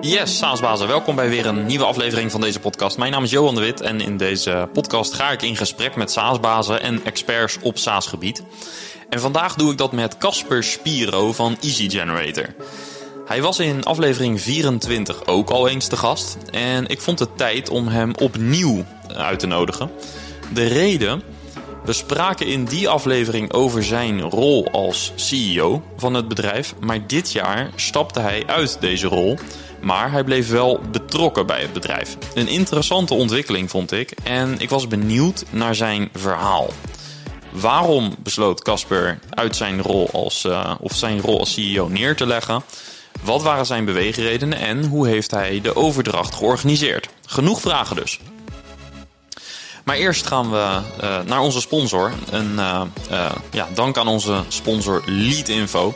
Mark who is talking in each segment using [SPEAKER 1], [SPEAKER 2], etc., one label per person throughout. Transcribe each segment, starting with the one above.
[SPEAKER 1] Yes, SaaSbazen, welkom bij weer een nieuwe aflevering van deze podcast. Mijn naam is Johan de Wit en in deze podcast ga ik in gesprek met SaaSbazen en experts op SaaS-gebied. En vandaag doe ik dat met Casper Spiro van Easy Generator. Hij was in aflevering 24 ook al eens te gast en ik vond het tijd om hem opnieuw uit te nodigen. De reden we spraken in die aflevering over zijn rol als CEO van het bedrijf, maar dit jaar stapte hij uit deze rol. Maar hij bleef wel betrokken bij het bedrijf. Een interessante ontwikkeling vond ik en ik was benieuwd naar zijn verhaal. Waarom besloot Casper uit zijn rol als, uh, of zijn rol als CEO neer te leggen? Wat waren zijn beweegredenen en hoe heeft hij de overdracht georganiseerd? Genoeg vragen dus. Maar eerst gaan we uh, naar onze sponsor. En uh, uh, ja, dank aan onze sponsor Leadinfo.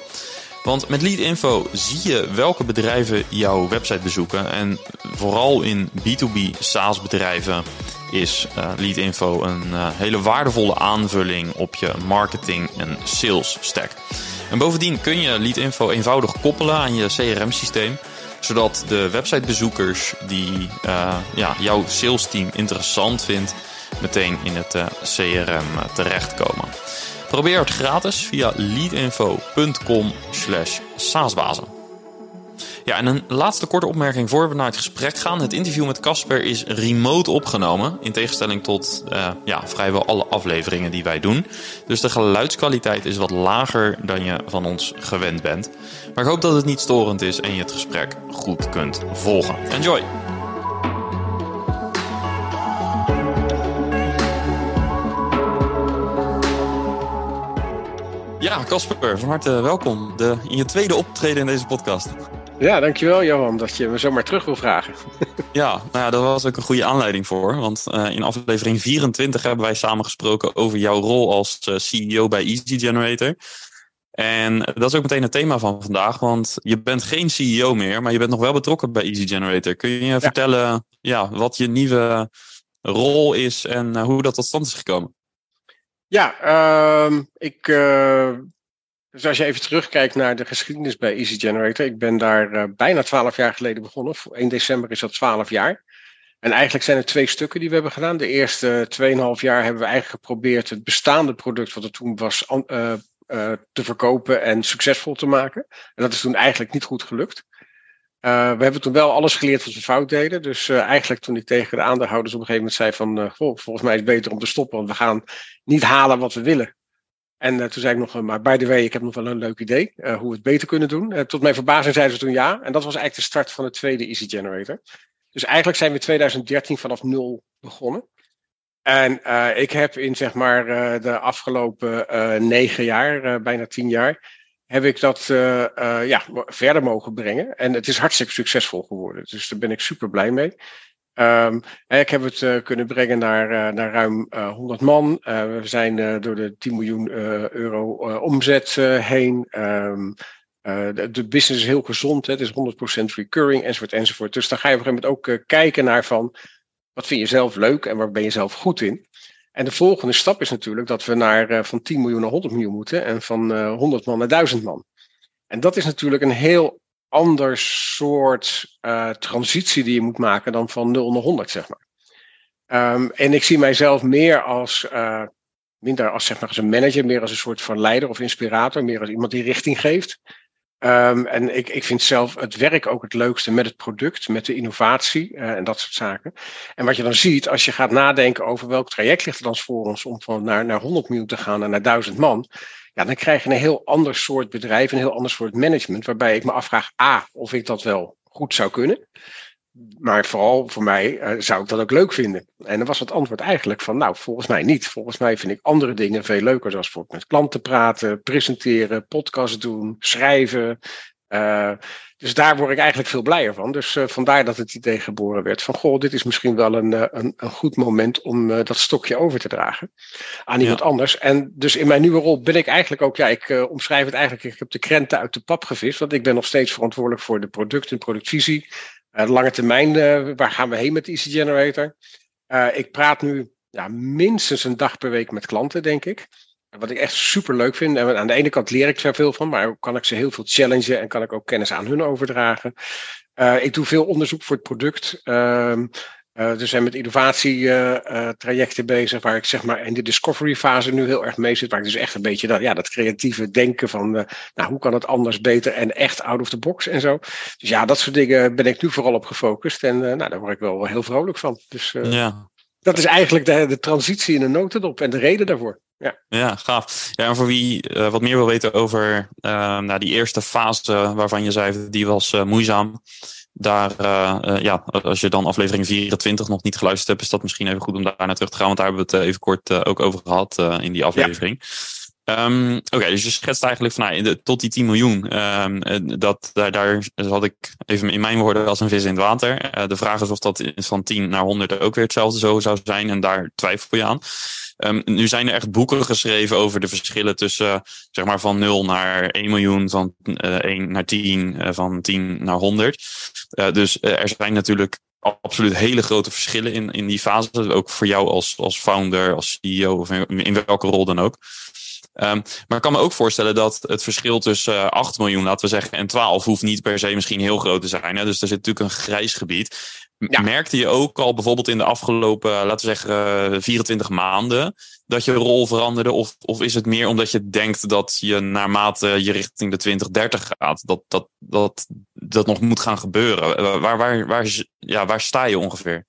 [SPEAKER 1] Want met Leadinfo zie je welke bedrijven jouw website bezoeken. En vooral in B2B SaaS bedrijven is Leadinfo een hele waardevolle aanvulling op je marketing en sales stack. En bovendien kun je Leadinfo eenvoudig koppelen aan je CRM systeem zodat de websitebezoekers die uh, ja, jouw sales team interessant vindt, meteen in het uh, CRM terechtkomen. Probeer het gratis via leadinfo.com slash saasbazen. Ja, en een laatste korte opmerking voor we naar het gesprek gaan. Het interview met Casper is remote opgenomen. In tegenstelling tot uh, ja, vrijwel alle afleveringen die wij doen. Dus de geluidskwaliteit is wat lager dan je van ons gewend bent. Maar ik hoop dat het niet storend is en je het gesprek goed kunt volgen. Enjoy! Ja, Casper, van harte welkom de, in je tweede optreden in deze podcast.
[SPEAKER 2] Ja, dankjewel Johan dat je me zomaar terug wil vragen.
[SPEAKER 1] ja, nou ja, daar was ook een goede aanleiding voor. Want uh, in aflevering 24 hebben wij samen gesproken over jouw rol als uh, CEO bij Easy Generator. En dat is ook meteen het thema van vandaag, want je bent geen CEO meer, maar je bent nog wel betrokken bij Easy Generator. Kun je ja. vertellen ja, wat je nieuwe rol is en uh, hoe dat tot stand is gekomen?
[SPEAKER 2] Ja, uh, ik. Uh, dus als je even terugkijkt naar de geschiedenis bij Easy Generator. Ik ben daar uh, bijna twaalf jaar geleden begonnen. 1 december is dat twaalf jaar. En eigenlijk zijn er twee stukken die we hebben gedaan. De eerste 2,5 jaar hebben we eigenlijk geprobeerd het bestaande product wat er toen was uh, te verkopen en succesvol te maken. En dat is toen eigenlijk niet goed gelukt. Uh, we hebben toen wel alles geleerd wat we fout deden. Dus uh, eigenlijk toen ik tegen de aandeelhouders op een gegeven moment zei van... Uh, volgens mij is het beter om te stoppen, want we gaan niet halen wat we willen. En toen zei ik nog, maar by the way, ik heb nog wel een leuk idee hoe we het beter kunnen doen. tot mijn verbazing zeiden ze toen ja. En dat was eigenlijk de start van de tweede Easy Generator. Dus eigenlijk zijn we in 2013 vanaf nul begonnen. En ik heb in zeg maar de afgelopen negen jaar, bijna tien jaar heb ik dat uh, uh, ja, verder mogen brengen. En het is hartstikke succesvol geworden. Dus daar ben ik super blij mee. Um, ik heb het uh, kunnen brengen naar, naar ruim 100 man. we zijn door de 10 miljoen euro omzet heen. Um, de, de, business is heel gezond. Hè? Het is 100% recurring enzovoort enzovoort. Dus dan ga je op een gegeven moment ook kijken naar van... wat vind je zelf leuk en waar ben je zelf goed in? En de volgende stap is natuurlijk dat we naar, uh, van 10 miljoen naar 100 miljoen moeten en van uh, 100 man naar 1000 man. En dat is natuurlijk een heel ander soort uh, transitie die je moet maken dan van 0 naar 100, zeg maar. Um, en ik zie mijzelf meer als, uh, minder als, zeg maar, als een manager, meer als een soort van leider of inspirator, meer als iemand die richting geeft. Um, en ik, ik vind zelf het werk ook het leukste met het product, met de innovatie uh, en dat soort zaken. En wat je dan ziet, als je gaat nadenken over welk traject ligt er dan voor ons om van naar, naar 100 miljoen te gaan en naar 1000 man. Ja, dan krijg je een heel ander soort bedrijf, een heel ander soort management, waarbij ik me afvraag, A, of ik dat wel goed zou kunnen. Maar vooral voor mij uh, zou ik dat ook leuk vinden. En dan was het antwoord eigenlijk van, nou, volgens mij niet. Volgens mij vind ik andere dingen veel leuker, zoals bijvoorbeeld met klanten praten, presenteren, podcast doen, schrijven. Uh, dus daar word ik eigenlijk veel blijer van. Dus uh, vandaar dat het idee geboren werd van, goh, dit is misschien wel een, een, een goed moment om dat stokje over te dragen aan iemand ja. anders. En dus in mijn nieuwe rol ben ik eigenlijk ook, ja, ik omschrijf het eigenlijk, ik heb de krenten uit de pap gevist, want ik ben nog steeds verantwoordelijk voor de product- en productvisie lange termijn, uh, waar gaan we heen met Easy Generator? Uh, ik praat nu ja, minstens een dag per week met klanten, denk ik. Wat ik echt super leuk vind. En aan de ene kant leer ik er veel van, maar kan ik ze heel veel challengen en kan ik ook kennis aan hun overdragen. Ik doe veel onderzoek voor het product. Uh, uh, we zijn met innovatietrajecten bezig, waar ik zeg maar in de discovery fase nu heel erg mee zit. Waar ik dus echt een beetje dat, ja, dat creatieve denken van, nou, hoe kan het anders, beter en echt out of the box en zo. Dus ja, dat soort dingen ben ik nu vooral op gefocust. En nou, daar word ik wel heel vrolijk van. Dus ja. dat is eigenlijk de, de transitie in een notendop en de reden daarvoor. Ja,
[SPEAKER 1] ja gaaf. Ja, en voor wie uh, wat meer wil weten over uh, nou, die eerste fase waarvan je zei, die was uh, moeizaam. Daar, ja, als je dan aflevering 24 nog niet geluisterd hebt, is dat misschien even goed om daar naar terug te gaan. Want daar hebben we het even kort ook over gehad in die aflevering. Ja. Um, Oké, dus je schetst eigenlijk van nou, tot die 10 miljoen. Um, dat, daar, daar zat ik even in mijn woorden als een vis in het water. Uh, de vraag is of dat van 10 naar 100 ook weer hetzelfde zo zou zijn. En daar twijfel je aan. Um, nu zijn er echt boeken geschreven over de verschillen tussen zeg maar van 0 naar 1 miljoen, van uh, eh, 1 naar 10, uh, van 10 naar 100. Uh, dus er zijn natuurlijk absoluut hele grote verschillen in, in die fase. Ook voor jou als, als founder, als CEO of in welke rol dan ook. Um, maar ik kan me ook voorstellen dat het verschil tussen uh, 8 miljoen, laten we zeggen, en 12 hoeft niet per se misschien heel groot te zijn. Hè? Dus er zit natuurlijk een grijs gebied. Ja. Merkte je ook al bijvoorbeeld in de afgelopen, laten we zeggen, 24 maanden, dat je rol veranderde? Of, of is het meer omdat je denkt dat je naarmate je richting de 2030 gaat, dat dat, dat, dat nog moet gaan gebeuren? Waar, waar, waar, ja, waar sta je ongeveer?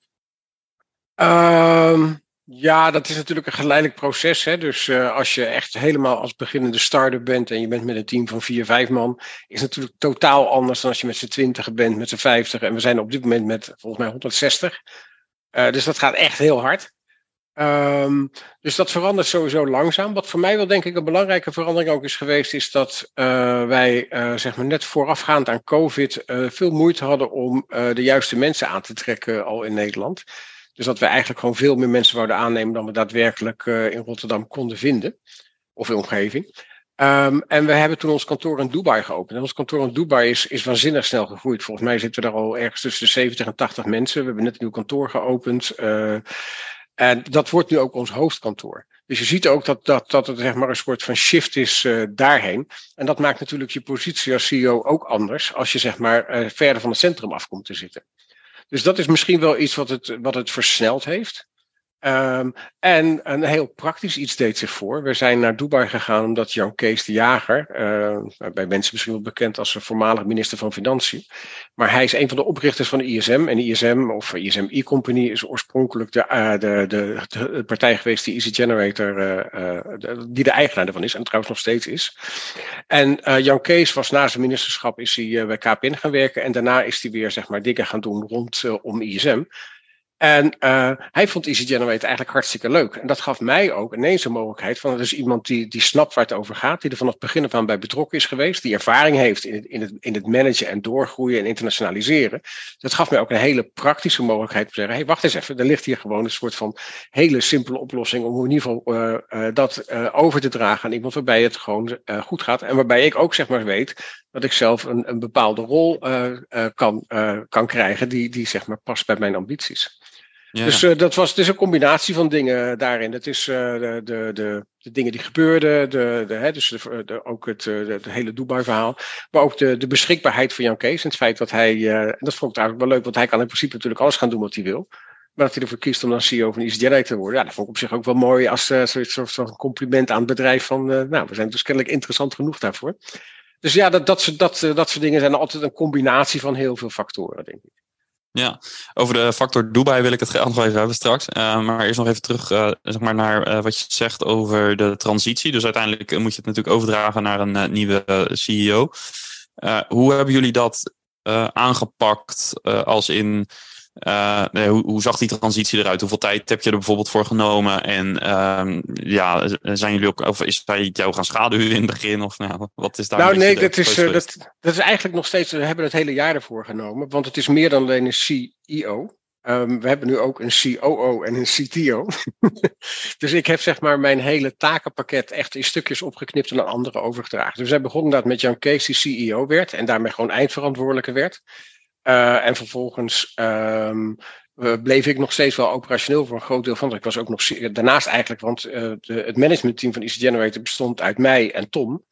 [SPEAKER 2] Um, ja, dat is natuurlijk een geleidelijk proces. Hè? Dus uh, als je echt helemaal als beginnende start-up bent en je bent met een team van vier, vijf man, is natuurlijk totaal anders dan als je met z'n twintig bent, met z'n vijftig. En we zijn op dit moment met volgens mij 160. Uh, dus dat gaat echt heel hard. Um, dus dat verandert sowieso langzaam. Wat voor mij wel denk ik een belangrijke verandering ook is geweest, is dat uh, wij zeg maar net voorafgaand aan COVID veel moeite hadden om de juiste mensen aan te trekken al in Nederland. Dus dat we eigenlijk gewoon veel meer mensen wouden aannemen dan we daadwerkelijk uh, in Rotterdam konden vinden. Of in omgeving. Um, en we hebben toen ons kantoor in Dubai geopend. En ons kantoor in Dubai is, is waanzinnig snel gegroeid. Volgens mij zitten we daar al ergens tussen de 70 en 80 mensen. We hebben net een nieuw kantoor geopend. Uh, en dat wordt nu ook ons hoofdkantoor. Dus je ziet ook dat, dat, dat het zeg maar een soort van shift is uh, daarheen. En dat maakt natuurlijk je positie als CEO ook anders. Als je zeg maar verder van het centrum af komt te zitten. Dus dat is misschien wel iets wat het, wat het versneld heeft. Um, en een heel praktisch iets deed zich voor. We zijn naar Dubai gegaan omdat Jan Kees de Jager, uh, bij mensen misschien wel bekend als voormalig minister van Financiën, maar hij is een van de oprichters van de ISM. En ISM, of ISM E-Company, is oorspronkelijk de, uh, de, de, de, partij geweest die Easy Generator, uh, de, die de eigenaar ervan is en trouwens nog steeds is. En Jan Kees was na zijn ministerschap is hij bij KPN gaan werken en daarna is hij weer zeg maar dingen gaan doen rondom ISM. En uh, hij vond Easy Generate eigenlijk hartstikke leuk. En dat gaf mij ook ineens een mogelijkheid van, er is iemand die, die snapt waar het over gaat, die er vanaf het begin af aan bij betrokken is geweest, die ervaring heeft in het, in het, in het managen en doorgroeien en internationaliseren. Dat gaf mij ook een hele praktische mogelijkheid om te zeggen, hey, wacht eens even, er ligt hier gewoon een soort van hele simpele oplossing om in ieder geval uh, uh, dat over te dragen aan iemand waarbij het gewoon goed gaat. En waarbij ik ook zeg maar weet dat ik zelf een, een bepaalde rol kan, kan krijgen die, die zeg maar past bij mijn ambities. Dus uh, dat was, het is een combinatie van dingen daarin. Het is uh, de, de, de, de, dingen die gebeurden, de, de, hè, dus de, ook het, de, hele Dubai-verhaal. Maar ook de, de beschikbaarheid van Jan Kees. En het feit dat hij, en dat vond ik eigenlijk wel leuk, want hij kan in principe natuurlijk alles gaan doen wat hij wil. Maar dat hij ervoor kiest om dan CEO van EasyJet te worden. Ja, dat vond ik op zich ook wel mooi als zoiets soort een compliment aan het bedrijf van, nou, we zijn dus kennelijk interessant genoeg daarvoor. Dus ja, dat, dat, dat, dat soort dingen zijn altijd een combinatie van heel veel factoren, denk ik.
[SPEAKER 1] Ja, over de factor Dubai wil ik het nog even hebben straks. Uh, maar eerst nog even terug uh, zeg maar naar uh, wat je zegt over de transitie. Dus uiteindelijk moet je het natuurlijk overdragen naar een nieuwe CEO. hoe hebben jullie dat aangepakt als in uh, hoe, hoe, zag die transitie eruit? Hoeveel tijd heb je er bijvoorbeeld voor genomen? En uh, ja, zijn jullie ook, of is hij jou gaan schaduwen in het begin? Of nou, wat is daar?
[SPEAKER 2] Nou, nee, dat is, uh, dat, dat is eigenlijk nog steeds, we hebben het hele jaar ervoor genomen, want het is meer dan alleen een CEO. Um, we hebben nu ook een COO en een CTO. dus ik heb zeg maar mijn hele takenpakket echt in stukjes opgeknipt en aan anderen overgedragen. Dus we zijn begonnen dat met Jan Kees die CEO werd en daarmee gewoon eindverantwoordelijke werd. Uh, en vervolgens um, bleef ik nog steeds wel operationeel voor een groot deel van. Ik was ook nog daarnaast eigenlijk, want de, het managementteam van Easy Generator bestond uit mij en Tom.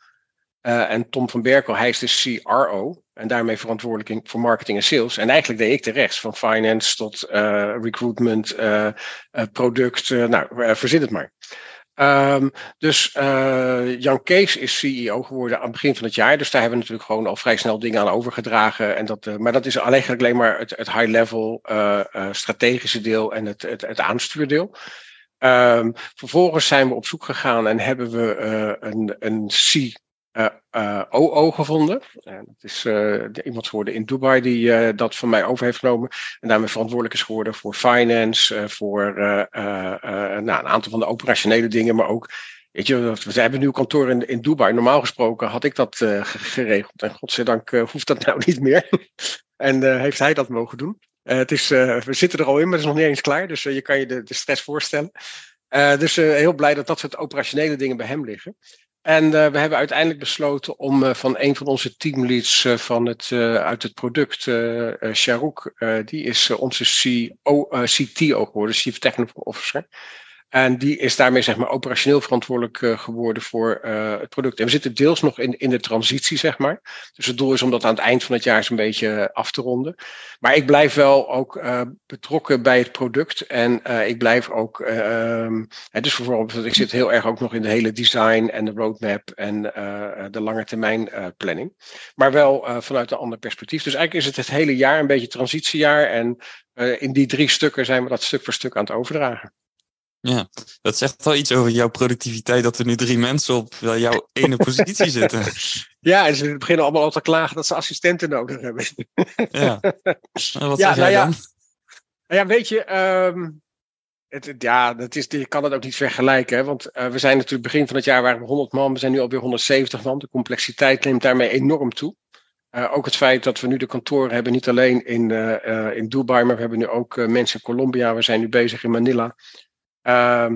[SPEAKER 2] en Tom van Berkel, hij is de CRO en daarmee verantwoordelijk voor marketing en sales. En eigenlijk deed ik de rest, van finance tot recruitment, product, nou, verzin het maar. Um, dus uh, Jan Kees is CEO geworden aan het begin van het jaar. Dus daar hebben we natuurlijk gewoon al vrij snel dingen aan overgedragen. En dat, uh, maar dat is eigenlijk alleen maar het, het high-level uh, strategische deel en het, het, het aanstuurdeel. Um, vervolgens zijn we op zoek gegaan en hebben we een, een C OO gevonden. En het is iemand geworden in Dubai die dat van mij over heeft genomen. En daarmee verantwoordelijk is geworden voor finance, voor nou, een aantal van de operationele dingen, maar ook. Weet je, we hebben een nieuw kantoor in, in Dubai. Normaal gesproken had ik dat geregeld. En godzijdank hoeft dat nou niet meer. en heeft hij dat mogen doen. het is, we zitten er al in, maar het is nog niet eens klaar. Dus je kan je de, de stress voorstellen. dus heel blij dat dat soort operationele dingen bij hem liggen. En uh, we hebben uiteindelijk besloten om uh, van een van onze teamleads uh, van het, uit het product, Sharouk, die is onze CO, CTO geworden, Chief Technical Officer. En die is daarmee zeg maar operationeel verantwoordelijk uh, geworden voor uh, het product. En we zitten deels nog in, in de transitie, zeg maar. Dus het doel is om dat aan het eind van het jaar zo'n beetje af te ronden. Maar ik blijf wel ook uh, betrokken bij het product. En ik blijf ook, ehm, dus bijvoorbeeld, ik zit heel erg ook nog in de hele design en de roadmap en de lange termijn planning. Maar wel vanuit een ander perspectief. Dus eigenlijk is het het hele jaar een beetje transitiejaar. En in die drie stukken zijn we dat stuk voor stuk aan het overdragen.
[SPEAKER 1] Ja, dat zegt wel iets over jouw productiviteit dat er nu drie mensen op jouw ene positie zitten.
[SPEAKER 2] Ja, en ze beginnen allemaal al te klagen dat ze assistenten nodig hebben.
[SPEAKER 1] Ja, en wat ja, zeg jij nou ja, dan?
[SPEAKER 2] Nou ja, weet je, um, het, ja, dat is, je kan het ook niet vergelijken. Hè? Want uh, we zijn natuurlijk begin van het jaar waren we 100 man, we zijn nu alweer 170 man. De complexiteit neemt daarmee enorm toe. Uh, ook het feit dat we nu de kantoren hebben, niet alleen in, uh, in Dubai, maar we hebben nu ook mensen in Colombia. We zijn nu bezig in Manila. Uh,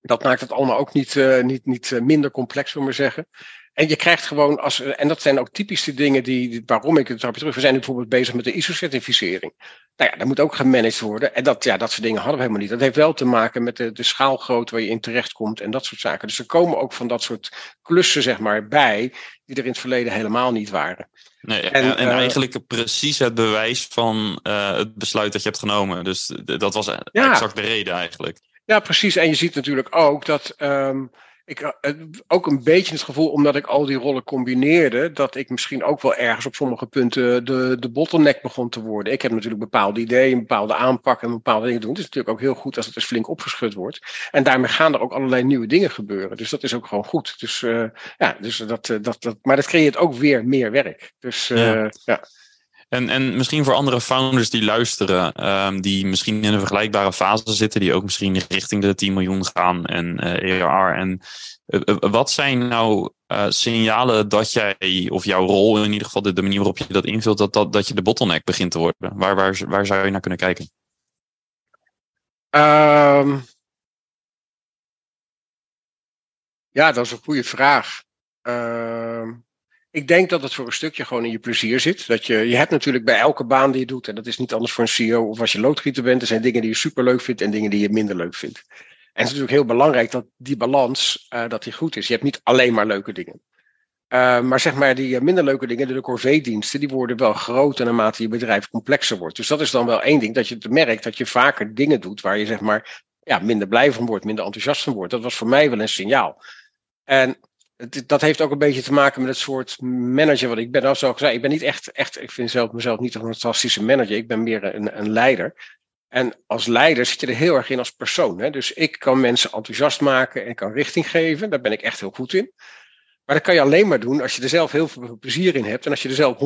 [SPEAKER 2] dat maakt het allemaal ook niet, uh, niet, niet eh, minder complex, zullen we maar zeggen. En je krijgt gewoon, als, en dat zijn ook typische dingen die, waarom ik het terug. We zijn nu bijvoorbeeld bezig met de ISO-certificering. Nou ja, dat moet ook gemanaged worden. En dat, ja, dat soort dingen hadden we helemaal niet. Dat heeft wel te maken met de, de schaalgrootte waar je in terechtkomt en dat soort zaken. Dus er komen ook van dat soort klussen, zeg maar, bij, die er in het verleden helemaal niet waren.
[SPEAKER 1] Nee, en, en, uh, eigenlijk precies het bewijs van uh, het besluit dat je hebt genomen. Dus dat was ja. exact de reden eigenlijk.
[SPEAKER 2] Ja, precies. En je ziet natuurlijk ook dat um, ik uh, ook een beetje het gevoel, omdat ik al die rollen combineerde, dat ik misschien ook wel ergens op sommige punten de, de bottleneck begon te worden. Ik heb natuurlijk bepaalde ideeën, een bepaalde aanpak en bepaalde dingen doen. Het is natuurlijk ook heel goed als het eens flink opgeschud wordt. En daarmee gaan er ook allerlei nieuwe dingen gebeuren. Dus dat is ook gewoon goed. Dus uh, ja, dus dat, dat, dat, maar dat creëert ook weer meer werk. Dus uh, ja. ja.
[SPEAKER 1] En, en misschien voor andere founders die luisteren, um, die misschien in een vergelijkbare fase zitten, die ook misschien richting de 10 miljoen gaan en uh, eh. En uh, wat zijn nou signalen dat jij, of jouw rol in ieder geval, de, manier waarop je dat invult, dat, dat, dat je de bottleneck begint te worden? Waar, waar, waar zou je naar kunnen kijken?
[SPEAKER 2] Um, ja, dat is een goede vraag. Uh, ik denk dat het voor een stukje gewoon in je plezier zit. Dat je, je hebt natuurlijk bij elke baan die je doet, en dat is niet anders voor een CEO of als je loodgieter bent, er zijn dingen die je super leuk vindt en dingen die je minder leuk vindt. En het is natuurlijk heel belangrijk dat die balans uh, dat die goed is. Je hebt niet alleen maar leuke dingen. Uh, maar zeg maar, die minder leuke dingen, de corvée-diensten, die worden wel groter naarmate je bedrijf complexer wordt. Dus dat is dan wel één ding, dat je merkt dat je vaker dingen doet waar je zeg maar ja, minder blij van wordt, minder enthousiast van wordt. Dat was voor mij wel een signaal. En dat heeft ook een beetje te maken met het soort manager wat ik ben. Als ik zei, ik ben niet echt, echt, ik vind zelf mezelf niet een fantastische manager. Ik ben meer een, een leider. En als leider zit je er heel erg in als persoon. Hè? Dus ik kan mensen enthousiast maken en kan richting geven. Daar ben ik echt heel goed in. Maar dat kan je alleen maar doen als je er zelf heel veel plezier in hebt en als je er zelf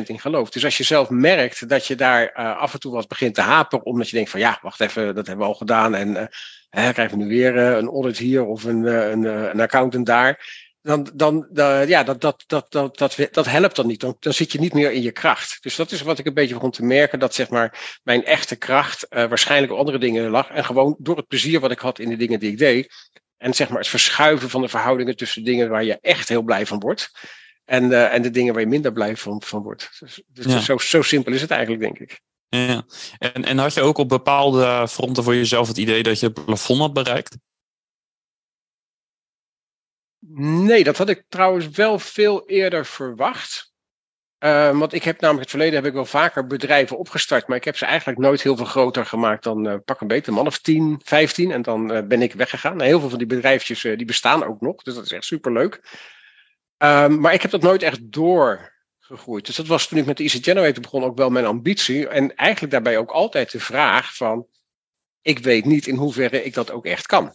[SPEAKER 2] 100% in gelooft. Dus als je zelf merkt dat je daar uh, af en toe wat begint te haperen, omdat je denkt van ja, wacht even, dat hebben we al gedaan en uh, hè, krijgen we nu weer uh, een audit hier of een, een, een accountant daar dan, dan uh, ja, dat, dat, dat, dat, dat, dat helpt dan niet. Dan, dan zit je niet meer in je kracht. Dus dat is wat ik een beetje begon te merken. Dat zeg maar mijn echte kracht uh, waarschijnlijk op andere dingen lag. En gewoon door het plezier wat ik had in de dingen die ik deed. En zeg maar het verschuiven van de verhoudingen tussen dingen waar je echt heel blij van wordt. En, uh, en de dingen waar je minder blij van, van wordt. Dus, dus ja. zo, zo simpel is het eigenlijk, denk ik.
[SPEAKER 1] Ja. En, en had je ook op bepaalde fronten voor jezelf het idee dat je het plafond had bereikt?
[SPEAKER 2] Nee, dat had ik trouwens wel veel eerder verwacht. Uh, want ik heb namelijk het verleden heb ik wel vaker bedrijven opgestart, maar ik heb ze eigenlijk nooit heel veel groter gemaakt dan uh, pak een beetje een man of 10, 15 en dan uh, ben ik weggegaan. Nou, heel veel van die bedrijfjes die bestaan ook nog, dus dat is echt superleuk. Ehm, maar ik heb dat nooit echt doorgegroeid. Dus dat was toen ik met de Easy Generator begon ook wel mijn ambitie. En eigenlijk daarbij ook altijd de vraag van, ik weet niet in hoeverre ik dat ook echt kan.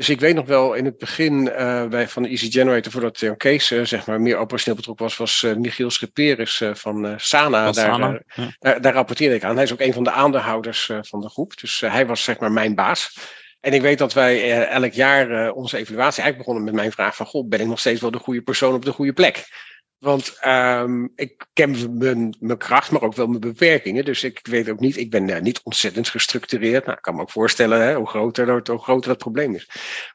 [SPEAKER 2] Dus ik weet nog wel in het begin uh, bij, van de Easy Generator, voordat Jan Kees uh, zeg maar, meer operationeel betrokken was, was uh, Michiel Schipperis van Sana. Van daar, Sana ja. daar, daar, rapporteerde ik aan. Hij is ook een van de aandeelhouders van de groep. Dus hij was zeg maar mijn baas. En ik weet dat wij elk jaar onze evaluatie eigenlijk begonnen met mijn vraag van, goh, ben ik nog steeds wel de goede persoon op de goede plek? Want um, ik ken mijn, kracht, maar ook wel mijn beperkingen. Dus ik weet ook niet, ik ben uh, niet ontzettend gestructureerd. Nou, ik kan me ook voorstellen hè, hoe, groter hoe groter dat probleem is.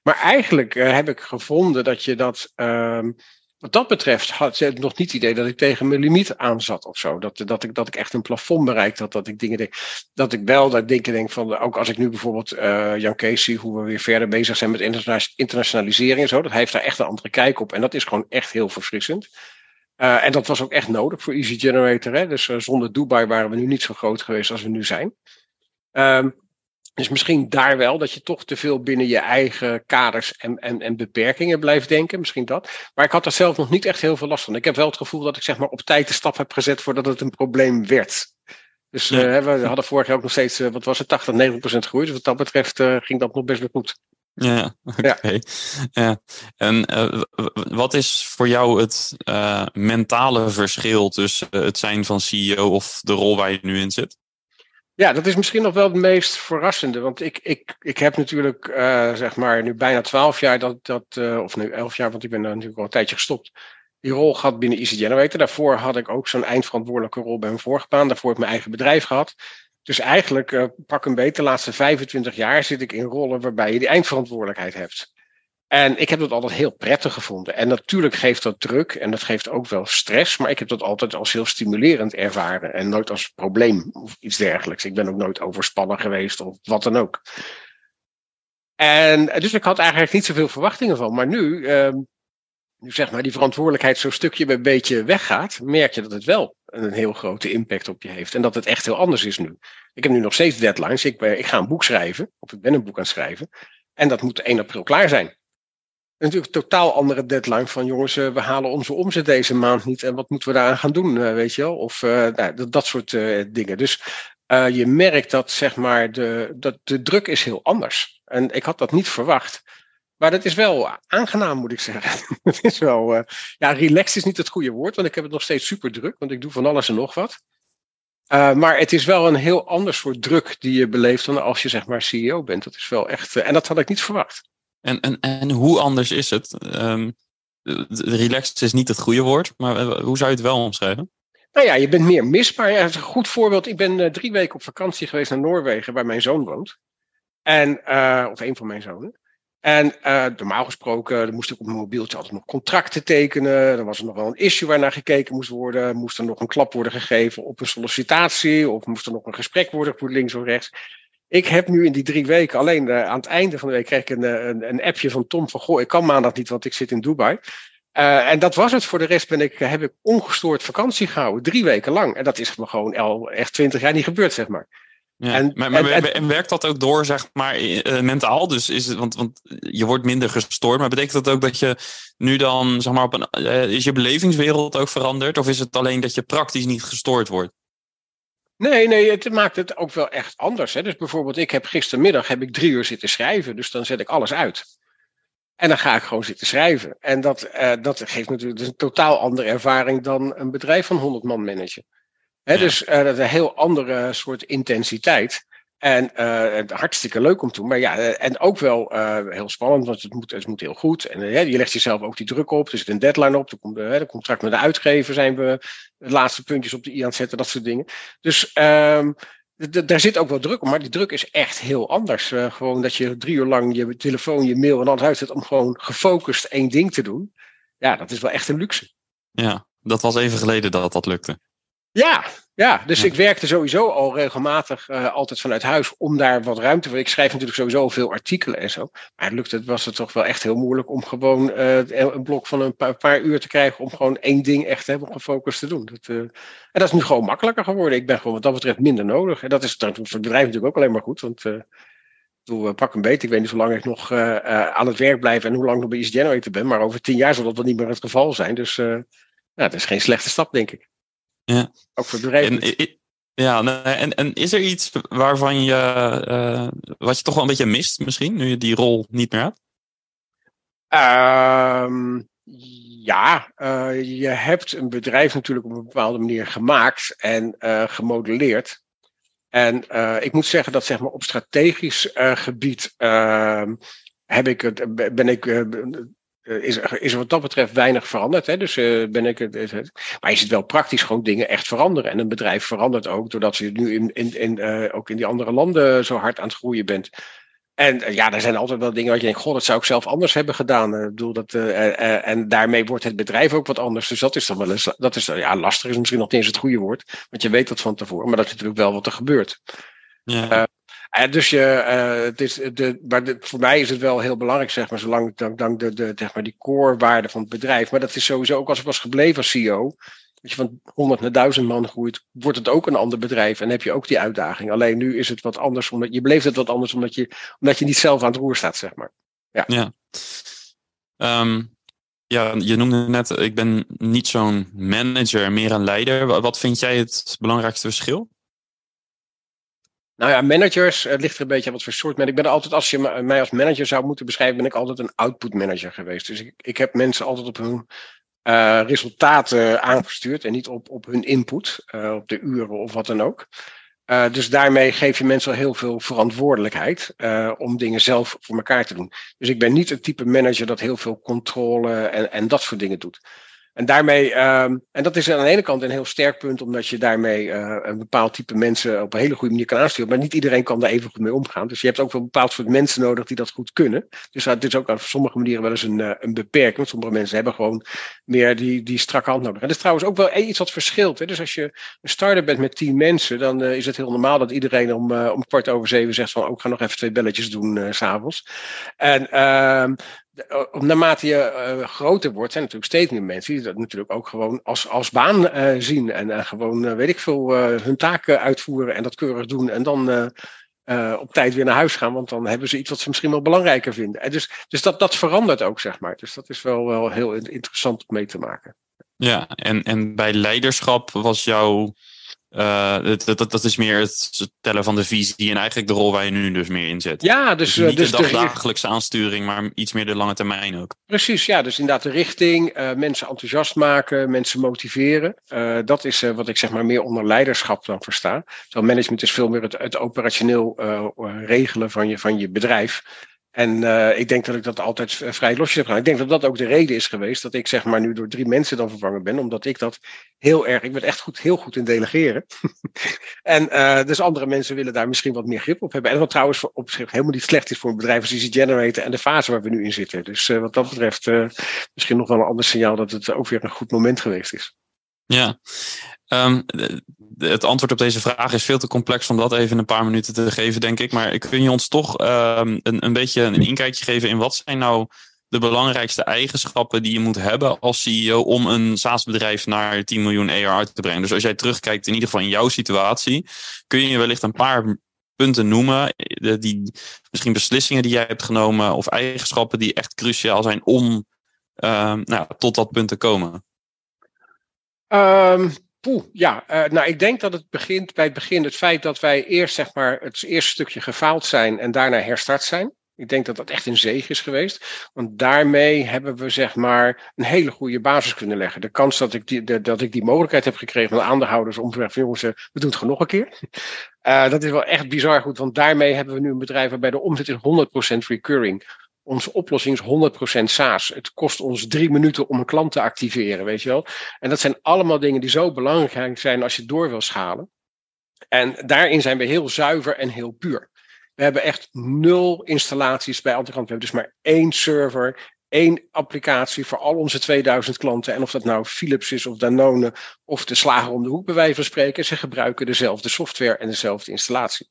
[SPEAKER 2] Maar eigenlijk uh, heb ik gevonden dat je dat, um, wat dat betreft, had ik nog niet het idee dat ik tegen mijn limiet aan zat of zo. Dat, dat, ik, dat ik echt een plafond bereikt had. Dat ik dingen denk, dat ik wel dat ik denk van, ook als ik nu bijvoorbeeld Jan Kees zie, hoe we weer verder bezig zijn met internationalisering en zo. Dat hij heeft daar echt een andere kijk op. En dat is gewoon echt heel verfrissend. Uh, en dat was ook echt nodig voor Easy Generator. Hè? Dus uh, zonder Dubai waren we nu niet zo groot geweest als we nu zijn. Um, dus misschien daar wel, dat je toch te veel binnen je eigen kaders en, en, en beperkingen blijft denken. Misschien dat. Maar ik had er zelf nog niet echt heel veel last van. Ik heb wel het gevoel dat ik zeg maar op tijd de stap heb gezet voordat het een probleem werd. Dus uh, we hadden vorig jaar ook nog steeds, wat was het, 80, 90 procent groei. Dus wat dat betreft ging dat nog best wel goed.
[SPEAKER 1] Ja, oké. Okay. Ja. En uh, wat is voor jou het uh, mentale verschil tussen het zijn van CEO of de rol waar je nu in zit?
[SPEAKER 2] Ja, dat is misschien nog wel het meest verrassende. Want ik, ik, ik heb natuurlijk, uh, zeg maar, nu bijna twaalf jaar, dat, dat, of nu elf jaar, want ik ben daar natuurlijk al een tijdje gestopt. Die rol gehad binnen Easy Generator. Daarvoor had ik ook zo'n eindverantwoordelijke rol bij mijn vorige baan. Daarvoor heb ik mijn eigen bedrijf gehad. Dus eigenlijk, uh, pak een beetje, de laatste 25 jaar zit ik in rollen waarbij je die eindverantwoordelijkheid hebt. En ik heb dat altijd heel prettig gevonden. En natuurlijk geeft dat druk en dat geeft ook wel stress, maar ik heb dat altijd als heel stimulerend ervaren en nooit als probleem of iets dergelijks. Ik ben ook nooit overspannen geweest of wat dan ook. En dus ik had eigenlijk niet zoveel verwachtingen van. Maar nu, uh, nu zeg maar die verantwoordelijkheid zo'n stukje bij beetje weggaat, merk je dat het wel een heel grote impact op je heeft. En dat het echt heel anders is nu. Ik heb nu nog steeds deadlines. Ik, ben, ik ga een boek schrijven, of ik ben een boek aan het schrijven. En dat moet 1 april klaar zijn. Natuurlijk een totaal andere deadline van jongens, uh, we halen onze omzet deze maand niet. En wat moeten we daaraan gaan doen, uh, weet je wel? Of nou, dat, dat, soort dingen. Dus je merkt dat, zeg maar, de, dat de druk is heel anders. En ik had dat niet verwacht. Maar dat is wel aangenaam, moet ik zeggen. het is wel, uh, ja, relaxed is niet het goede woord, want ik heb het nog steeds super druk, want ik doe van alles en nog wat. Uh, maar het is wel een heel ander soort druk die je beleeft dan als je zeg maar CEO bent. Dat is wel echt, uh, en dat had ik niet verwacht.
[SPEAKER 1] En, en, en hoe anders is het? Um, relaxed is niet het goede woord, maar hoe zou je het wel omschrijven?
[SPEAKER 2] Nou ja, je bent meer misbaar. Ja, een goed voorbeeld. Ik ben drie weken op vakantie geweest naar Noorwegen, waar mijn zoon woont. En, of een van mijn zonen. En uh, normaal gesproken moest ik op mijn mobieltje altijd nog contracten tekenen. Dan was er nog wel een issue waar naar gekeken moest worden. Moest er nog een klap worden gegeven op een sollicitatie. Of moest er nog een gesprek worden gevoerd links of rechts. Ik heb nu in die drie weken, alleen uh, aan het einde van de week, kreeg ik een, eh, een, een, appje van Tom van, goh, ik kan maandag niet, want ik zit in Dubai. En dat was het. Voor de rest ben ik, heb ik ongestoord vakantie gehouden, drie weken lang. En dat is me gewoon al echt twintig jaar niet gebeurd, zeg maar.
[SPEAKER 1] Ja, en, maar, maar, en, en, werkt dat ook door, zeg maar, uh, mentaal? Dus is het, want, want je wordt minder gestoord, maar betekent dat ook dat je nu dan, zeg maar, op een, uh, is je belevingswereld ook veranderd? Of is het alleen dat je praktisch niet gestoord wordt?
[SPEAKER 2] Nee, nee, het maakt het ook wel echt anders. Hè? Dus bijvoorbeeld, ik heb gistermiddag heb ik drie uur zitten schrijven, dus dan zet ik alles uit. En dan ga ik gewoon zitten schrijven. En dat, uh, dat geeft natuurlijk een totaal andere ervaring dan een bedrijf van 100 man managen. He. Dus uh, dat is een heel andere soort intensiteit. En uh, hartstikke leuk om te doen. Maar ja, en ook wel uh, heel spannend, want het moet, het moet heel goed. En uh, je legt jezelf ook die druk op. Er zit een deadline op. Er komt de contract met de uitgever zijn we de laatste puntjes op de i aan het zetten, dat soort dingen. Dus um, daar zit ook wel druk op, maar die druk is echt heel anders. Gewoon dat je drie uur lang je telefoon, je mail en alles uitzet om gewoon gefocust één ding te doen. Ja, dat is wel echt een luxe.
[SPEAKER 1] Ja, dat was even geleden dat dat lukte.
[SPEAKER 2] Ja, ja, dus ik werkte sowieso al regelmatig uh, altijd vanuit huis om daar wat ruimte voor. Ik schrijf natuurlijk sowieso veel artikelen en zo. Maar lukt het, was het toch wel echt heel moeilijk om gewoon uh, een blok van een paar, paar, uur te krijgen om gewoon één ding echt helemaal gefocust te doen. Dat, uh, en dat is nu gewoon makkelijker geworden. Ik ben gewoon wat dat betreft minder nodig. En dat is voor het bedrijf natuurlijk ook alleen maar goed. Want bedoel, pak een beetje. Ik weet niet hoe lang ik nog aan het werk blijf en hoe lang ik nog bij East Generator ben. Maar over tien jaar zal dat wel niet meer het geval zijn. Dus ja, dat is geen slechte stap, denk ik.
[SPEAKER 1] Ja.
[SPEAKER 2] Ook voor bedrijven.
[SPEAKER 1] En, ja, en, en is er iets waarvan je, uh, wat je toch wel een beetje mist misschien, nu je die rol niet meer hebt?
[SPEAKER 2] Um, ja, uh, je hebt een bedrijf natuurlijk op een bepaalde manier gemaakt en uh, gemodelleerd. En ik moet zeggen dat zeg maar, op strategisch gebied ehm, heb ik het, ben ik is, er, is er wat dat betreft weinig veranderd. Hè? Dus uh, ben ik het. Maar is het wel praktisch gewoon dingen echt veranderen. En een bedrijf verandert ook doordat je nu in, in, in, uh, ook in die andere landen zo hard aan het groeien bent. En ja, er zijn altijd wel dingen waar je denkt, god, dat zou ik zelf anders hebben gedaan. Ik bedoel, dat, en daarmee wordt het bedrijf ook wat anders. Dus dat is dan wel eens, dat is, ja, lastig is misschien nog niet eens het goede woord. Want je weet dat van tevoren, maar dat is natuurlijk wel wat er gebeurt. Ja. Dus je, uh, het is de, voor mij is het wel heel belangrijk, zeg maar, zolang dan, dan de, de, zeg maar, die core van het bedrijf. Maar dat is sowieso ook als ik was gebleven als CEO. Als je van 100 naar 1000 man groeit, wordt het ook een ander bedrijf en heb je ook die uitdaging. Alleen nu is het wat anders, omdat je beleeft het wat anders, omdat je, omdat je niet zelf aan het roer staat, zeg maar. Ja.
[SPEAKER 1] ja. Um, ja, je noemde net, ik ben niet zo'n manager, meer een leider. Wat vind jij het belangrijkste verschil?
[SPEAKER 2] Nou ja, managers, het ligt er een beetje wat voor soort man. Ik ben altijd, als je mij als manager zou moeten beschrijven, ben ik altijd een output manager geweest. Dus ik, ik heb mensen altijd op hun uh, resultaten aangestuurd en niet op, op hun input, uh, op de uren of wat dan ook. Uh, dus daarmee geef je mensen al heel veel verantwoordelijkheid om dingen zelf voor elkaar te doen. Dus ik ben niet het type manager dat heel veel controle en, en dat soort dingen doet. En daarmee, um, en dat is aan de ene kant een heel sterk punt, omdat je daarmee uh, een bepaald type mensen op een hele goede manier kan aansturen. Maar niet iedereen kan daar even goed mee omgaan. Dus je hebt ook wel een bepaald soort mensen nodig die dat goed kunnen. Dus dat is ook op sommige manieren wel eens een, uh, een beperking. Want sommige mensen hebben gewoon meer die, die strakke hand nodig. En dat is trouwens ook wel iets wat verschilt. Hè? Dus als je een start-up bent met tien mensen, dan uh, is het heel normaal dat iedereen om, om kwart over zeven zegt van, ook oh, ga nog even twee belletjes doen s s'avonds. En ehm, naarmate je uh, groter wordt, zijn natuurlijk steeds meer mensen die dat natuurlijk ook gewoon als, als baan uh, zien. En gewoon, weet ik veel, hun taken uitvoeren en dat keurig doen. En dan op tijd weer naar huis gaan, want dan hebben ze iets wat ze misschien wel belangrijker vinden. En dus dus dat, dat verandert ook, zeg maar. Dus dat is wel, wel heel interessant om mee te maken.
[SPEAKER 1] Ja, en, en bij leiderschap was jouw uh, dat, dat, dat is meer het tellen van de visie en eigenlijk de rol waar je nu dus meer in zit.
[SPEAKER 2] Ja, dus,
[SPEAKER 1] dus niet
[SPEAKER 2] dus
[SPEAKER 1] de dagelijkse aansturing, maar iets meer de lange termijn ook.
[SPEAKER 2] Precies, ja. Dus inderdaad de richting, uh, mensen enthousiast maken, mensen motiveren. Uh, dat is wat ik zeg maar meer onder leiderschap dan versta. Terwijl management is veel meer het, het operationeel regelen van je, van je bedrijf. En uh, ik denk dat ik dat altijd vrij losjes heb gedaan. Ik denk dat dat ook de reden is geweest dat ik zeg maar nu door drie mensen dan vervangen ben. Omdat ik dat heel erg, ik ben echt goed, heel goed in delegeren. en uh, dus andere mensen willen daar misschien wat meer grip op hebben. En wat trouwens op zich helemaal niet slecht is voor een als Easy Generator en de fase waar we nu in zitten. Dus wat dat betreft misschien nog wel een ander signaal dat het ook weer een goed moment geweest is.
[SPEAKER 1] Ja, um, het antwoord op deze vraag is veel te complex om dat even in een paar minuten te geven, denk ik. Maar kun je ons toch um, een, een beetje een inkijkje geven in wat zijn nou de belangrijkste eigenschappen die je moet hebben als CEO om een SaaS-bedrijf naar 10 miljoen ARR te brengen? Dus als jij terugkijkt, in ieder geval in jouw situatie, kun je wellicht een paar punten noemen, die, misschien beslissingen die jij hebt genomen of eigenschappen die echt cruciaal zijn om uh, nou, tot dat punt te komen?
[SPEAKER 2] Um, ja, uh, nou ik denk dat het begint bij het begin het feit dat wij eerst zeg maar het eerste stukje gefaald zijn en daarna herstart zijn. Ik denk dat dat echt een zege is geweest. Want daarmee hebben we zeg maar een hele goede basis kunnen leggen. De kans dat ik die, dat ik die mogelijkheid heb gekregen van de aandeelhouders om te zeggen, jongens, we doen het gewoon nog een keer. Uh, dat is wel echt bizar goed, want daarmee hebben we nu een bedrijf waarbij de omzet is 100% recurring. Onze oplossing is 100% SaaS. Het kost ons drie minuten om een klant te activeren, weet je wel. En dat zijn allemaal dingen die zo belangrijk zijn als je door wil schalen. En daarin zijn we heel zuiver en heel puur. We hebben echt nul installaties bij Antigrant. We hebben dus maar één server, één applicatie voor al onze 2000 klanten. En of dat nou Philips is of Danone of de slager om de hoek bij wijze van spreken. Ze gebruiken dezelfde software en dezelfde installatie.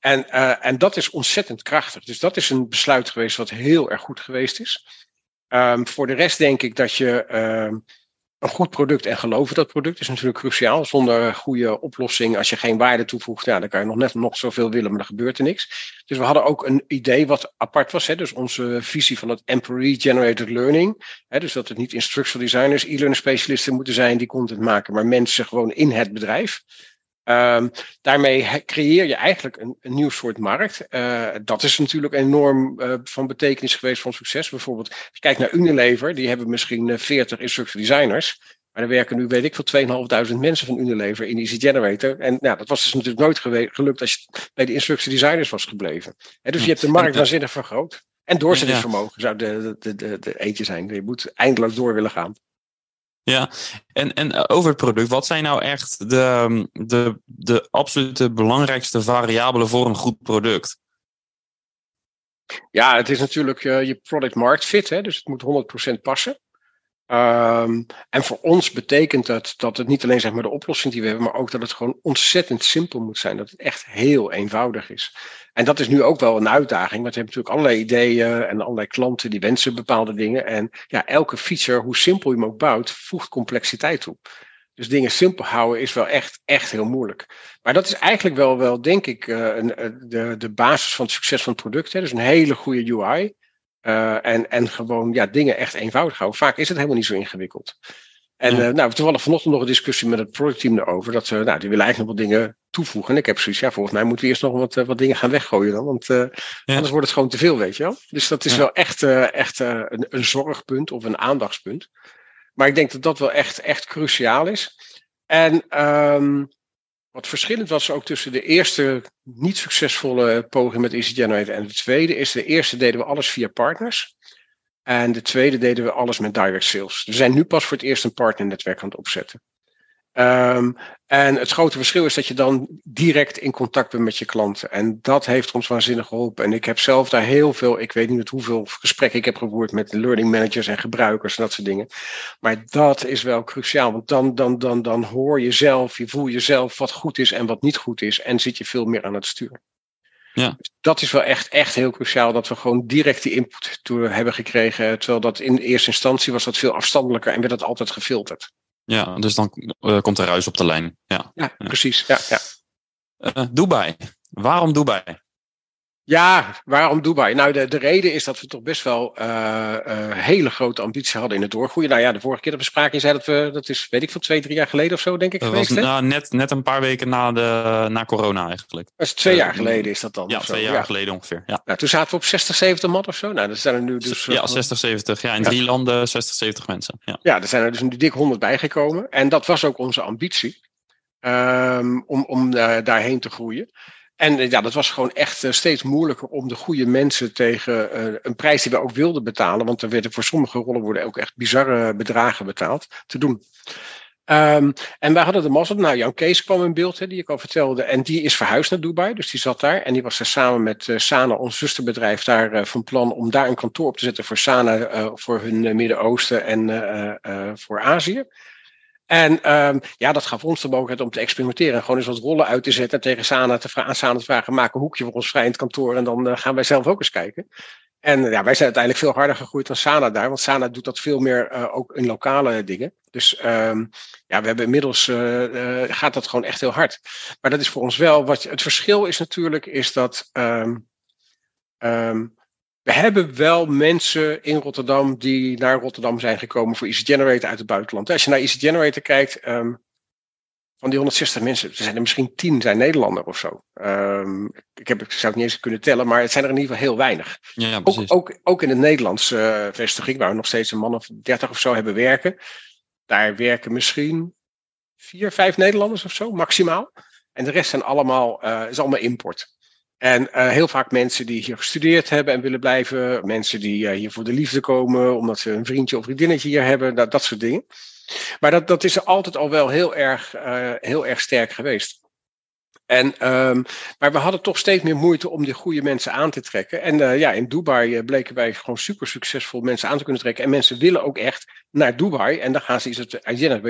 [SPEAKER 2] En, uh, en dat is ontzettend krachtig. Dus dat is een besluit geweest wat heel erg goed geweest is. Um, voor de rest denk ik dat je... Uh, een goed product en geloven dat product is natuurlijk cruciaal. Zonder goede oplossing, als je geen waarde toevoegt, ja, dan kan je nog net nog zoveel willen, maar er gebeurt er niks. Dus we hadden ook een idee wat apart was. Hè, dus onze visie van het Employee-Generated Learning. Hè, dus dat het niet instructional designers, e-learning specialisten moeten zijn die content maken, maar mensen gewoon in het bedrijf. Um, daarmee creëer je eigenlijk een, een nieuw soort markt. Uh, dat is natuurlijk enorm uh, van betekenis geweest van succes. Bijvoorbeeld, als je kijkt naar Unilever, die hebben misschien uh, 40 instructional designers. Maar er werken nu, weet ik veel, 2.500 mensen van Unilever in Easy Generator. En nou, dat was dus natuurlijk nooit gelukt als je bij de instructie designers was gebleven. He, dus je hebt de markt waanzinnig vergroot. En doorzettingsvermogen zou de, de, de, de eentje zijn. Je moet eindeloos door willen gaan.
[SPEAKER 1] Ja, en, en over het product, wat zijn nou echt de, de, de absolute belangrijkste variabelen voor een goed product?
[SPEAKER 2] Ja, het is natuurlijk uh, je product market fit, hè, dus het moet 100% passen. Um, en voor ons betekent dat dat het niet alleen zeg maar, de oplossing die we hebben, maar ook dat het gewoon ontzettend simpel moet zijn. Dat het echt heel eenvoudig is. En dat is nu ook wel een uitdaging, want we hebben natuurlijk allerlei ideeën en allerlei klanten die wensen bepaalde dingen. En ja, elke feature, hoe simpel je hem ook bouwt, voegt complexiteit toe. Dus dingen simpel houden is wel echt, echt heel moeilijk. Maar dat is eigenlijk wel, wel denk ik, uh, een, de, de basis van het succes van het product. Hè. Dus een hele goede UI. Uh, en, en gewoon ja, dingen echt eenvoudig houden. Vaak is het helemaal niet zo ingewikkeld. En ja. uh, nou, toevallig vanochtend nog een discussie met het productteam erover. Dat ze, nou, die willen eigenlijk nog wat dingen toevoegen. En ik heb zoiets, ja, volgens mij moeten we eerst nog wat, uh, wat dingen gaan weggooien dan. Want ja. anders wordt het gewoon te veel, weet je wel. Dus dat is ja. wel echt, echt een, een zorgpunt of een aandachtspunt. Maar ik denk dat dat wel echt, echt cruciaal is. En um, wat verschillend was ook tussen de eerste niet succesvolle poging met Easy Generator en de tweede, is de eerste deden we alles via partners. En de tweede deden we alles met direct sales. We zijn nu pas voor het eerst een partnernetwerk aan het opzetten. Um, en het grote verschil is dat je dan direct in contact bent met je klanten. En dat heeft ons waanzinnig geholpen. En ik heb zelf daar heel veel, ik weet niet met hoeveel gesprekken ik heb gevoerd met learning managers en gebruikers en dat soort dingen. Maar dat is wel cruciaal, want dan, dan, dan, dan hoor je zelf, je voel jezelf wat goed is en wat niet goed is. En zit je veel meer aan het stuur. Ja. Dus dat is wel echt, echt heel cruciaal dat we gewoon direct die input toe hebben gekregen. Terwijl dat in eerste instantie was dat veel afstandelijker en werd dat altijd gefilterd.
[SPEAKER 1] Ja, dus dan uh, komt er ruis op de lijn. Ja,
[SPEAKER 2] ja, precies. Ja, ja.
[SPEAKER 1] Uh, Dubai. Waarom Dubai?
[SPEAKER 2] Ja, waarom Dubai? Nou, de, de reden is dat we toch best wel uh, uh, hele grote ambities hadden in het doorgroeien. Nou ja, de vorige keer dat we spraken, je zei dat we, dat is, weet ik veel, twee, drie jaar geleden of zo, denk ik,
[SPEAKER 1] dat
[SPEAKER 2] geweest.
[SPEAKER 1] Was, nou, net, net een paar weken na, de, na corona eigenlijk.
[SPEAKER 2] Dat is twee jaar geleden is dat dan?
[SPEAKER 1] Ja, twee jaar ja. geleden ongeveer. Ja.
[SPEAKER 2] Nou, toen zaten we op 60, 70 man of zo. Nou, dat zijn er nu dus...
[SPEAKER 1] Ja, 60, 70. Ja, in drie landen 60, 70 mensen. Ja.
[SPEAKER 2] ja, er zijn er dus nu dik 100 bijgekomen. En dat was ook onze ambitie. Um, om, om daarheen te groeien. En ja, dat was gewoon echt uh, steeds moeilijker om de goede mensen tegen uh, een prijs die we ook wilden betalen, want er werden voor sommige rollen worden ook echt bizarre bedragen betaald, te doen. Um, en wij hadden de mazzel, nou Jan Kees kwam in beeld, hè, die ik al vertelde, en die is verhuisd naar Dubai, dus die zat daar. En die was er samen met Sana, ons zusterbedrijf, daar van plan om daar een kantoor op te zetten voor Sana, voor hun Midden-Oosten en voor Azië. En um, ja, dat gaf ons de mogelijkheid om te experimenteren. Gewoon eens wat rollen uit te zetten. En tegen Sana te, vra Sana te vragen: maak een hoekje voor ons vrij in het kantoor. En dan uh, gaan wij zelf ook eens kijken. En ja, wij zijn uiteindelijk veel harder gegroeid dan Sana daar. Want Sana doet dat veel meer uh, ook in lokale dingen. Dus um, ja, we hebben inmiddels uh, gaat dat gewoon echt heel hard. Maar dat is voor ons wel wat. Het verschil is natuurlijk, is dat. Um, um, we hebben wel mensen in Rotterdam die naar Rotterdam zijn gekomen voor Easy Generator uit het buitenland. Als je naar Easy Generator kijkt, um, van die 160 mensen, er zijn er misschien 10 zijn Nederlander of zo. Um, ik, heb, ik zou het niet eens kunnen tellen, maar het zijn er in ieder geval heel weinig.
[SPEAKER 1] Ja,
[SPEAKER 2] ook, ook, ook in het Nederlandse uh, vestiging, waar we nog steeds een man of 30 of zo hebben werken. Daar werken misschien vier, vijf Nederlanders of zo, maximaal. En de rest zijn allemaal, uh, is allemaal import. En uh, heel vaak mensen die hier gestudeerd hebben en willen blijven. Mensen die uh, hier voor de liefde komen, omdat ze een vriendje of vriendinnetje hier hebben. Dat, dat soort dingen. Maar dat, dat is altijd al wel heel erg, uh, heel erg sterk geweest. En, um, maar we hadden toch steeds meer moeite om die goede mensen aan te trekken. En uh, ja, in Dubai uh, bleken wij gewoon super succesvol mensen aan te kunnen trekken. En mensen willen ook echt naar Dubai. En dan gaan ze iets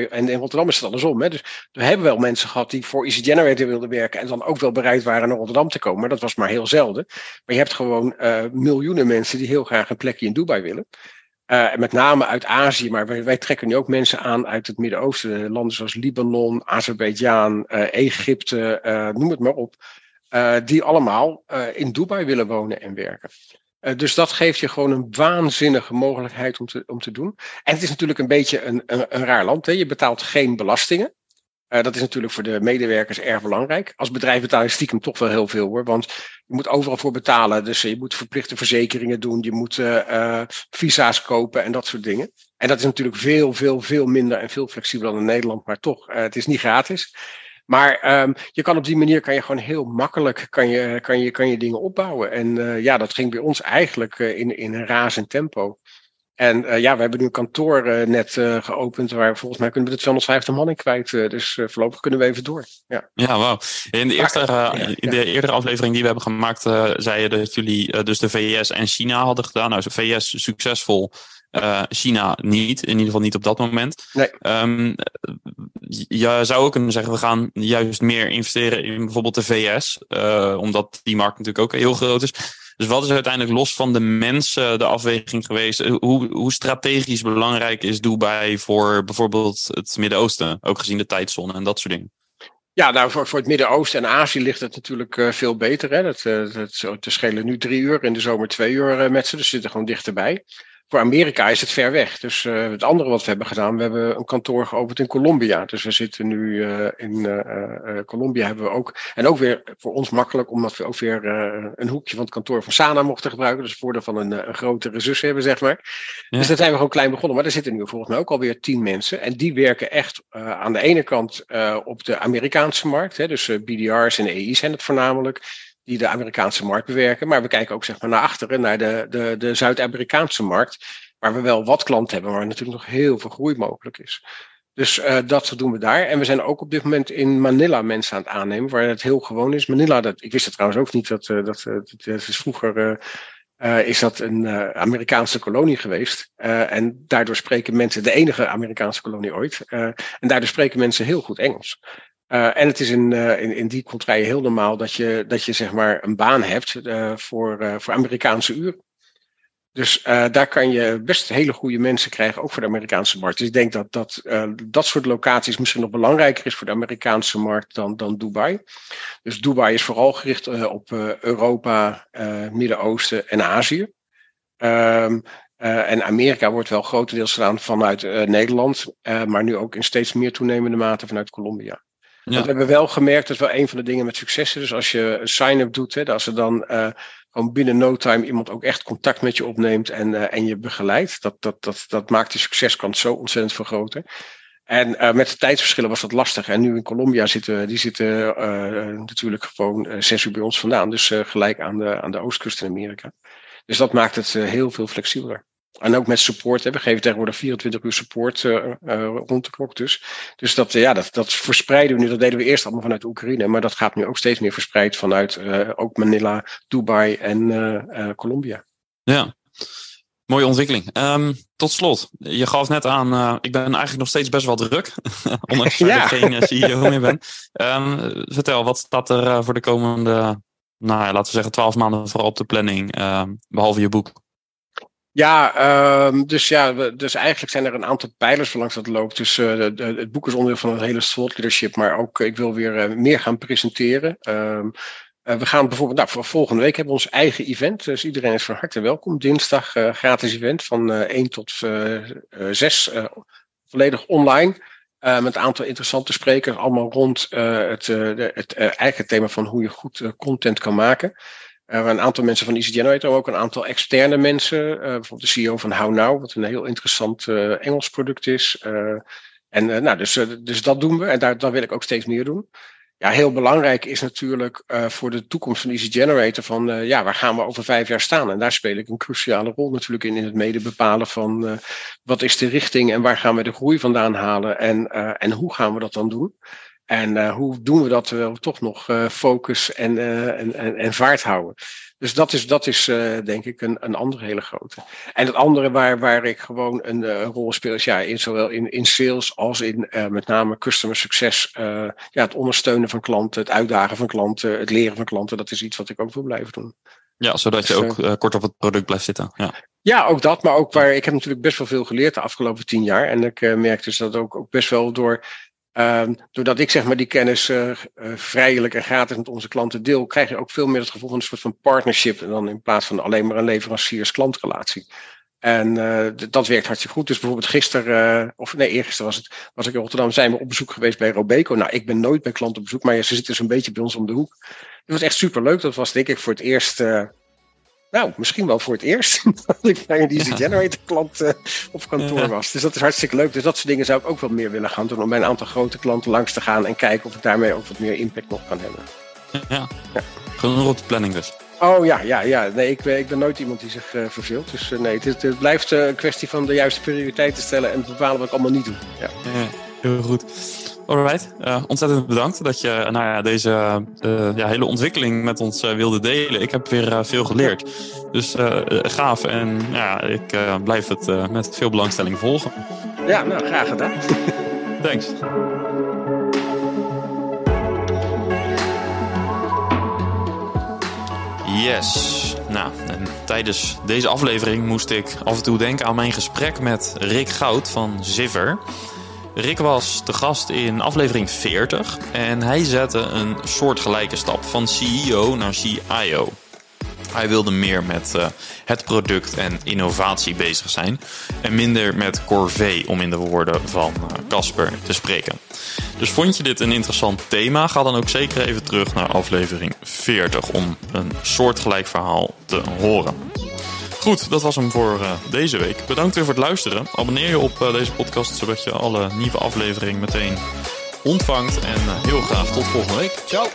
[SPEAKER 2] En in Rotterdam is het andersom. Hè? Dus we hebben wel mensen gehad die voor Easy Generator wilden werken. En dan ook wel bereid waren naar Rotterdam te komen. Maar dat was maar heel zelden. Maar je hebt gewoon uh, miljoenen mensen die heel graag een plekje in Dubai willen. Uh, met name uit Azië, maar wij, trekken nu ook mensen aan uit het Midden-Oosten. Landen zoals Libanon, Azerbeidzjan, uh, Egypte, uh, noem het maar op. die allemaal in Dubai willen wonen en werken. dus dat geeft je gewoon een waanzinnige mogelijkheid om te, om te doen. En het is natuurlijk een beetje een, een, een raar land. Hè? Je betaalt geen belastingen. Uh, dat is natuurlijk voor de medewerkers erg belangrijk. Als bedrijf betaal je stiekem toch wel heel veel hoor. Want je moet overal voor betalen. Dus je moet verplichte verzekeringen doen. Je moet uh, visa's kopen en dat soort dingen. En dat is natuurlijk veel, veel, veel minder en veel flexibeler dan in Nederland. Maar toch, het is niet gratis. Maar um, je kan op die manier kan je gewoon heel makkelijk kan je, kan je, kan je dingen opbouwen. En ja, dat ging bij ons eigenlijk in, in een razend tempo. En uh, ja, we hebben nu een kantoor uh, net uh, geopend waar volgens mij kunnen we de 250 man in kwijt. dus voorlopig kunnen we even door. Ja,
[SPEAKER 1] ja wauw. In de, eerste, in de eerdere aflevering die we hebben gemaakt, zei je dat jullie dus de VS en China hadden gedaan. Nou, de VS succesvol, China niet. In ieder geval niet op dat moment.
[SPEAKER 2] Nee.
[SPEAKER 1] Um, je zou ook kunnen zeggen, we gaan juist meer investeren in bijvoorbeeld de VS. omdat die markt natuurlijk ook heel groot is. Dus wat is uiteindelijk los van de mensen de afweging geweest? Hoe, hoe strategisch belangrijk is Dubai voor bijvoorbeeld het Midden-Oosten? Ook gezien de tijdzone en dat soort dingen.
[SPEAKER 2] Ja, nou voor, voor het Midden-Oosten en Azië ligt het natuurlijk uh, veel beter. Hè? Dat, uh, dat, schelen nu drie uur, in de zomer twee uur met ze. Dus zitten gewoon dichterbij voor Amerika is het ver weg. Dus uh, het andere wat we hebben gedaan, we hebben een kantoor geopend in Colombia. Dus we zitten nu uh, in uh, Colombia hebben we ook. En ook weer voor ons makkelijk, omdat we ook weer een hoekje van het kantoor van Sana mochten gebruiken. Dus het voordeel van een, een grotere zus hebben, zeg maar. Ja. Dus dat zijn we gewoon klein begonnen. Maar er zitten nu volgens mij ook alweer tien mensen. En die werken echt aan de ene kant op de Amerikaanse markt. Hè, dus BDR's en EI's zijn het voornamelijk die de Amerikaanse markt bewerken. Maar we kijken ook zeg maar, naar achteren, naar de, de, de Zuid-Amerikaanse markt. Waar we wel wat klanten hebben, waar natuurlijk nog heel veel groei mogelijk is. Dus uh, dat doen we daar. En we zijn ook op dit moment in Manila mensen aan het aannemen, waar het heel gewoon is. Manila, dat, ik wist het trouwens ook niet, dat, uh, dat, uh, dat is vroeger is dat een Amerikaanse kolonie geweest. en daardoor spreken mensen, de enige Amerikaanse kolonie ooit. en daardoor spreken mensen heel goed Engels. Uh, en het is in, uh, in, in die contraien heel normaal dat je, dat je zeg maar een baan hebt uh, voor, voor Amerikaanse uren. Dus daar kan je best hele goede mensen krijgen, ook voor de Amerikaanse markt. Dus ik denk dat dat, dat soort locaties misschien nog belangrijker is voor de Amerikaanse markt dan, dan Dubai. Dus Dubai is vooral gericht op Europa, Midden-Oosten en Azië. Um, en Amerika wordt wel grotendeels gedaan vanuit Nederland, maar nu ook in steeds meer toenemende mate vanuit Colombia. Ja. we hebben wel gemerkt, dat wel een van de dingen met successen. Dus als je een sign-up doet, hè, als er dan uh, gewoon binnen no time iemand ook echt contact met je opneemt en, uh, en je begeleidt, dat, dat, dat, dat maakt de succeskans zo ontzettend vergroten. En uh, met de tijdsverschillen was dat lastig. En nu in Colombia zitten, die zitten natuurlijk gewoon zes uur bij ons vandaan. Dus gelijk aan de, aan de oostkust in Amerika. Dus dat maakt het heel veel flexibeler. En ook met support. Hè. We geven tegenwoordig 24 uur support uh, uh, rond de klok dus. Dus dat, ja, dat, dat verspreiden we nu. Dat deden we eerst allemaal vanuit Oekraïne. Maar dat gaat nu ook steeds meer verspreid vanuit uh, ook Manila, Dubai en Colombia.
[SPEAKER 1] Ja, mooie ontwikkeling. Um, tot slot, je gaf net aan, ik ben eigenlijk nog steeds best wel druk. ondanks dat ja. ik geen CEO meer ben. Um, vertel, wat staat er voor de komende, nou laten we zeggen, 12 maanden vooral op de planning, ehm, behalve je boek?
[SPEAKER 2] Ja, um, dus ja, dus eigenlijk zijn er een aantal pijlers langs dat loopt. Dus de, het boek is onderdeel van het hele thought leadership, maar ook ik wil weer uh, meer gaan presenteren. Uh, we gaan bijvoorbeeld, nou, voor volgende week hebben we ons eigen event. Dus iedereen is van harte welkom. Dinsdag gratis event van 1 tot 6, volledig online. met een aantal interessante sprekers, allemaal rond het, het eigen thema van hoe je goed content kan maken. Uh, een aantal mensen van Easy Generator, ook een aantal externe mensen. Uh, bijvoorbeeld de CEO van How Now, wat een heel interessant uh, Engels product is. en nou, dus, dus dat doen we en daar, daar wil ik ook steeds meer doen. Ja, heel belangrijk is natuurlijk voor de toekomst van Easy Generator van ja, waar gaan we over vijf jaar staan? En daar speel ik een cruciale rol natuurlijk in, in het mede bepalen van wat is de richting en waar gaan we de groei vandaan halen en, en hoe gaan we dat dan doen? En hoe doen we dat terwijl we toch nog focus en, en, en, en vaart houden? Dus dat is, dat is uh, denk ik een, een andere hele grote. En het andere waar, waar ik gewoon een, uh, rol speel is ja, in, zowel in, in sales als in uh, met name customer succes. ja, het ondersteunen van klanten, het uitdagen van klanten, het leren van klanten. Dat is iets wat ik ook wil blijven doen.
[SPEAKER 1] Ja, zodat je dus, ook kort op het product blijft zitten. Ja.
[SPEAKER 2] ja, ook dat. Maar ook waar ik heb natuurlijk best wel veel geleerd de afgelopen tien jaar. En ik merk dus dat ook, ook best wel door Uh, doordat ik zeg maar die kennis uh, vrijelijk en gratis met onze klanten deel, krijg je ook veel meer het gevoel van een soort van partnership. dan in plaats van alleen maar een leveranciers-klantrelatie. En uh, dat werkt hartstikke goed. Dus bijvoorbeeld gisteren, of nee, eergisteren was het, was ik in Rotterdam, zijn we op bezoek geweest bij Robeco. Nou, ik ben nooit bij klanten op bezoek, maar ze zitten zo'n beetje bij ons om de hoek. Dat was echt super leuk. Dat was denk ik voor het eerst nou, misschien wel voor het eerst dat ik bij een DC Generator klant uh, op kantoor was. Dus dat is hartstikke leuk. Dus dat soort dingen zou ik ook wel meer willen gaan doen. Om bij een aantal grote klanten langs te gaan en kijken of ik daarmee ook wat meer impact nog kan hebben.
[SPEAKER 1] Ja, ja. gewoon op de planning dus.
[SPEAKER 2] Oh ja, ja, ja. Nee, ik, ik ben nooit iemand die zich uh, verveelt. Dus uh, nee, het, het blijft een kwestie van de juiste prioriteiten stellen en bepalen wat ik allemaal niet doe. Ja,
[SPEAKER 1] ja heel goed. Alright, uh, ontzettend bedankt dat je nou ja, deze uh, ja, hele ontwikkeling met ons uh, wilde delen. Ik heb weer veel geleerd. Dus gaaf en ja, ik blijf het met veel belangstelling volgen.
[SPEAKER 2] Ja, nou graag gedaan.
[SPEAKER 1] Thanks. Yes. Nou, en tijdens deze aflevering moest ik af en toe denken aan mijn gesprek met Rick Goud van Ziver. Rick was de gast in aflevering 40 en hij zette een soortgelijke stap van CEO naar CIO. Hij wilde meer met uh, het product en innovatie bezig zijn en minder met corvée, om in de woorden van eh, Casper te spreken. Dus vond je dit een interessant thema? Ga dan ook zeker even terug naar aflevering 40 om een soortgelijk verhaal te horen. Goed, dat was hem voor uh, deze week. Bedankt weer voor het luisteren. Abonneer je op uh, deze podcast zodat je alle nieuwe afleveringen meteen ontvangt. En uh, heel graag tot volgende week. Ciao!